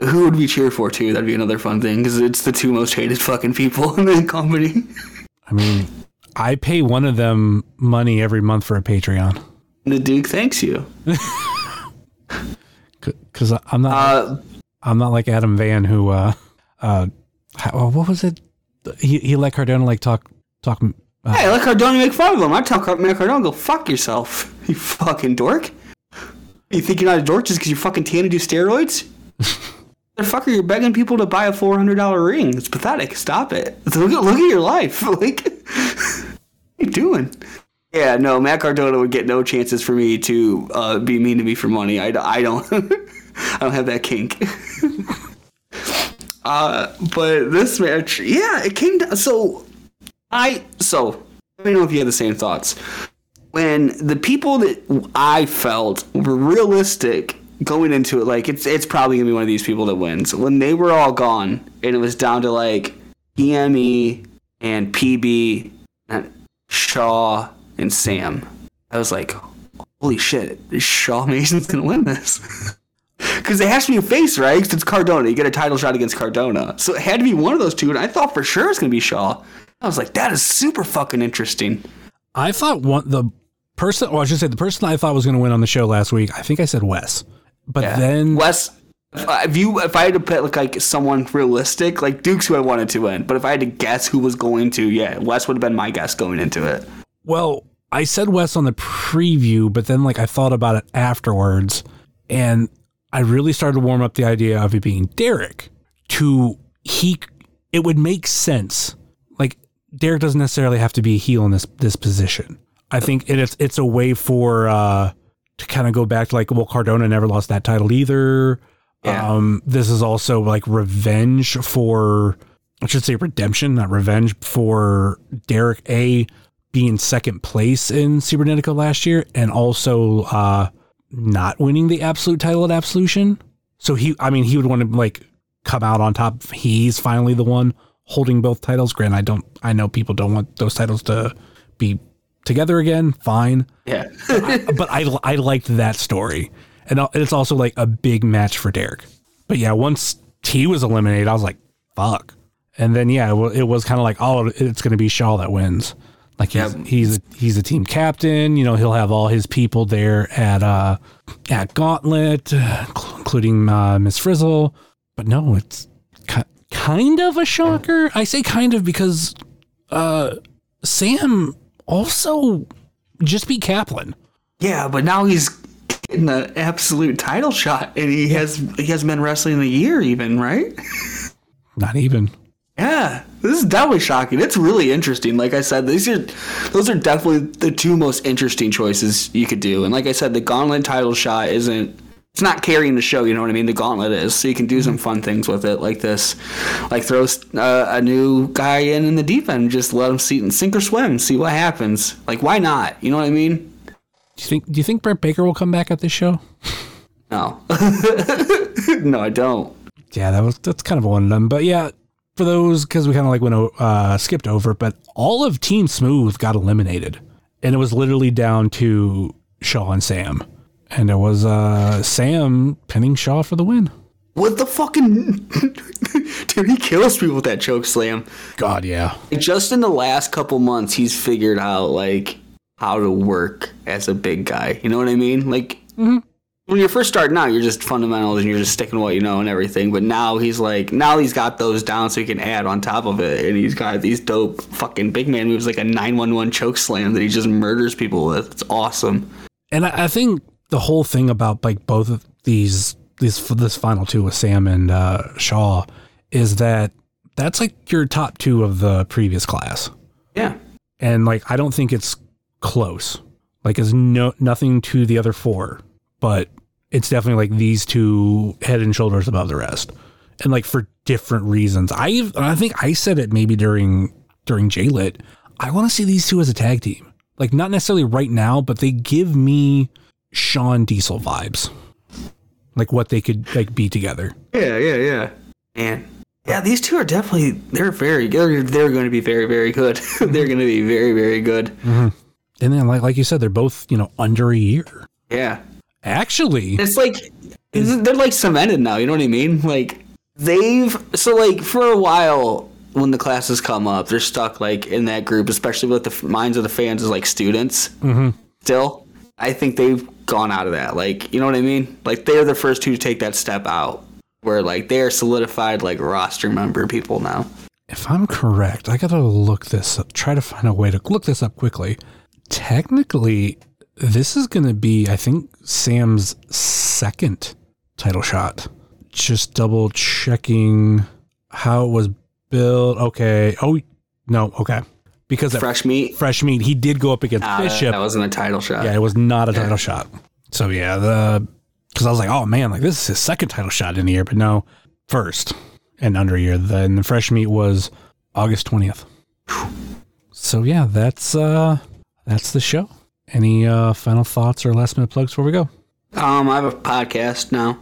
S4: Who would we cheer for too? That'd be another fun thing because it's the two most hated fucking people in the company.
S3: I mean, I pay one of them money every month for a Patreon
S4: The Duke thanks you.
S3: because I'm not
S4: Uh,
S3: I'm not like Adam Van who uh uh how, oh, what was it? He he let Cardona like talk talk. Uh,
S4: hey, let Cardona make fun of him. I tell Matt Cardona, go fuck yourself, you fucking dork. You think you're not a dork just because you're fucking tan to do steroids? Motherfucker, you're begging people to buy a four hundred dollar ring. It's pathetic. Stop it. Look at look at your life. Like, what are you doing? Yeah, no, Matt Cardona would get no chances for me to uh, be mean to me for money. I, I don't, I don't have that kink. uh, but this match, yeah, it came down. So, I so let me know if you had the same thoughts. When the people that I felt were realistic going into it, like it's it's probably gonna be one of these people that wins. When they were all gone and it was down to like PME and PB and Shaw and Sam, I was like, holy shit, Shaw Mason's gonna win this. Because it has to be a face, right? 'Cause it's Cardona. You get a title shot against Cardona. So it had to be one of those two, and I thought for sure it's going to be Shaw. I was like, that is super fucking interesting.
S3: I thought one the person, well, I should say the person I thought was going to win on the show last week. I think I said Wes, but then
S4: Wes, if, if you if I had to put like, like someone realistic, like Duke's who I wanted to win, but if I had to guess who was going to, yeah, Wes would have been my guess going into it.
S3: Well, I said Wes on the preview, but then like I thought about it afterwards, and I really started to warm up the idea of it being Derek. To he, it would make sense. Like Derek doesn't necessarily have to be a heel in this this position. I think it, it's it's a way for uh to kind of go back to like well Cardona never lost that title either.
S4: Yeah.
S3: Um, this is also like revenge for I should say redemption, not revenge for Derek A being second place in Cibernetico last year and also uh not winning the absolute title at Absolution. So he I mean he would want to like come out on top. He's finally the one holding both titles. Grant, I don't I know people don't want those titles to be together again. Fine.
S4: Yeah.
S3: but I I liked that story. And uh, it's also like a big match for Derek. But yeah, once T was eliminated, I was like, fuck. And then yeah, it it was kind of like, oh, it's going to be Shaw that wins. Like he's he's a, he's a team captain. You know, he'll have all his people there at uh at Gauntlet, cl- including uh, Miss Frizzle. But no, it's ki- kind of a shocker. I say kind of because uh Sam also just beat Kaplan.
S4: yeah, but now he's getting the absolute title shot, and he has he has been wrestling a year even, right?
S3: Not even.
S4: Yeah, this is definitely shocking. It's really interesting. Like I said, these are those are definitely the two most interesting choices you could do. And like I said, the gauntlet title shot isn't it's not carrying the show. You know what I mean? The gauntlet is, so you can do some fun things with it, like this, like throw uh, a new guy in in the deep end, just let him see sink or swim, see what happens. Like why not? You know what I mean?
S3: Do you think do you think Brent Baker will come back at this show?
S4: No, no, I don't.
S3: Yeah, that was that's kind of a one of them. But yeah, for those because we kind of like went uh, skipped over, but all of Team Smooth got eliminated, and it was literally down to Shaw and Sam, and it was uh, Sam pinning Shaw for the win.
S4: What the fucking dude? He kills people with that choke slam.
S3: God, yeah,
S4: just in the last couple months he's figured out like how to work as a big guy you know what i mean like when you're first starting out you're just fundamentals and you're just sticking to what you know and everything but now he's like now he's got those down so he can add on top of it and he's got these dope fucking big man moves like a 911 choke slam that he just murders people with it's awesome
S3: and I, I think the whole thing about like both of these these this final two with Sam and uh, Shaw is that that's like your top two of the previous class.
S4: Yeah.
S3: And like I don't think it's close. Like it's no nothing to the other four, but it's definitely like these two head and shoulders above the rest. And like for different reasons. I I think I said it maybe during during JLit. I want to see these two as a tag team. Like not necessarily right now, but they give me Shawn Diesel vibes. Like what they could like be together.
S4: Yeah, yeah, yeah. And yeah, these two are definitely they're very they're they're going to be very very good. Mm-hmm. they're going to be very very good. Mm-hmm.
S3: And then like like you said, they're both, you know, under a year.
S4: Yeah.
S3: Actually,
S4: It's like they're like cemented now. You know what I mean? Like they've so like for a while when the classes come up, they're stuck like in that group, especially with the minds of the fans as like students. Mm-hmm. Still, I think they've gone out of that. Like you know what I mean? Like they're the first two to take that step out, where like they're solidified like roster member people now.
S3: if I'm correct, I gotta look this up, try to find a way to look this up quickly. Technically, this is gonna be, I think, Sam's second title shot. Just double checking how it was built. Okay. Oh, no. Okay. Because
S4: Fresh meat.
S3: fresh meat, he did go up against
S4: Ah,
S3: Bishop.
S4: That wasn't a title shot.
S3: Yeah, it was not a title shot. So yeah, the because I was like, oh man, like this is his second title shot in a year, but no, first and under a year. Then the fresh meat was August twentieth. So yeah, that's uh that's the show. Any uh final thoughts or last minute plugs before we go?
S4: Um, I have a podcast now.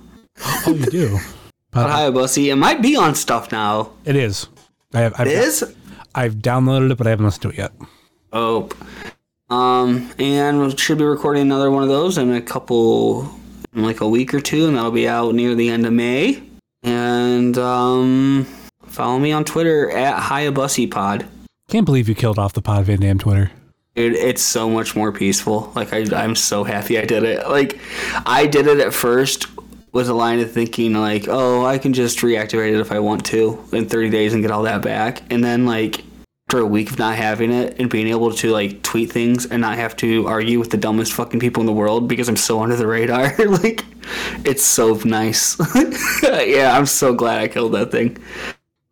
S3: Oh, you do.
S4: But hi, Bussy. It might be on stuff now.
S3: It is. I have. I've,
S4: It is.
S3: I've downloaded it, but I haven't listened to it yet.
S4: Oh. Um, and we should be recording another one of those in a couple, in like a week or two, and that'll be out near the end of May. And um, follow me on Twitter at HayabussyPod.
S3: Can't believe you killed off the Pod Van Dam Twitter.
S4: Dude, it's so much more peaceful. Like I, I'm so happy I did it. Like I did it at first with a line of thinking like, oh, I can just reactivate it if I want to in 30 days and get all that back. And then like after a week of not having it and being able to like tweet things and not have to argue with the dumbest fucking people in the world because I'm so under the radar. like it's so nice. yeah, I'm so glad I killed that thing.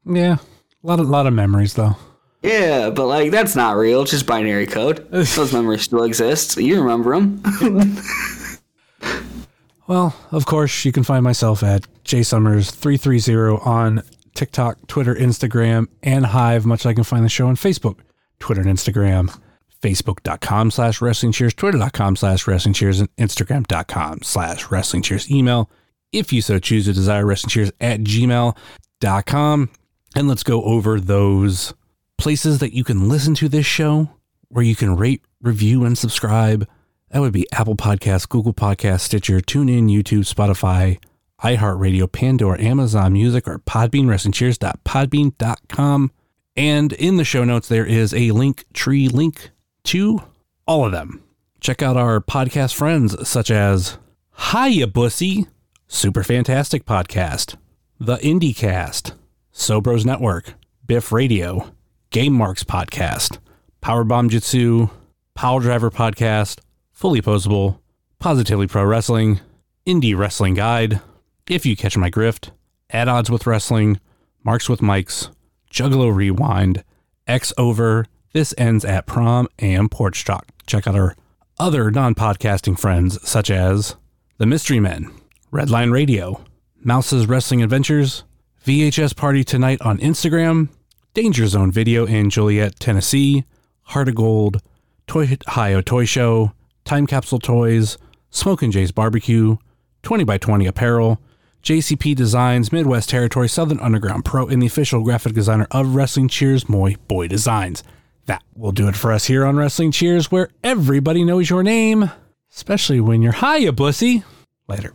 S3: Yeah, a lot of lot of memories though.
S4: Yeah, but like that's not real. It's just binary code. Those memories still exist. You remember them.
S3: Well, of course, you can find myself at jsummers330 on TikTok, Twitter, Instagram, and Hive, much like I can find the show on Facebook, Twitter, and Instagram, facebook.com slash wrestling cheers, twitter.com slash wrestling cheers, and instagram.com slash wrestling cheers. Email, if you so choose to desire, wrestling cheers at gmail.com. And let's go over those places that you can listen to this show, where you can rate, review, and subscribe. That would be Apple Podcasts, Google Podcasts, Stitcher, TuneIn, YouTube, Spotify, iHeartRadio, Pandora, Amazon Music, or Podbean, WrestlingCheers.podbean.com. And in the show notes, there is a link tree link to all of them. Check out our podcast friends such as Hiya Bussy, Super Fantastic Podcast, The IndieCast, Sobros Network, Biff Radio, Game Marks Podcast, Power Bomb Jitsu, Power Driver Podcast, Fully Posable, Positively Pro Wrestling, Indie Wrestling Guide, If You Catch My Grift, At Odds with Wrestling, Marks with Mikes, Juggalo Rewind, X Over, This Ends at Prom, and Porch Talk. Check out our other non podcasting friends such as The Mystery Men, Redline Radio, Mouse's Wrestling Adventures, VHS Party Tonight on Instagram, Danger Zone Video in Joliet, Tennessee, Heart of Gold, Toy Ohio Toy Show, Time Capsule Toys, Smokin' Jay's Barbecue, 20 by 20 Apparel, JCP Designs, Midwest Territory, Southern Underground Pro, and the official graphic designer of Wrestling Cheers, Moy Boy Designs. That will do it for us here on Wrestling Cheers, where everybody knows your name, especially when you're high, hiya, bussy. Later.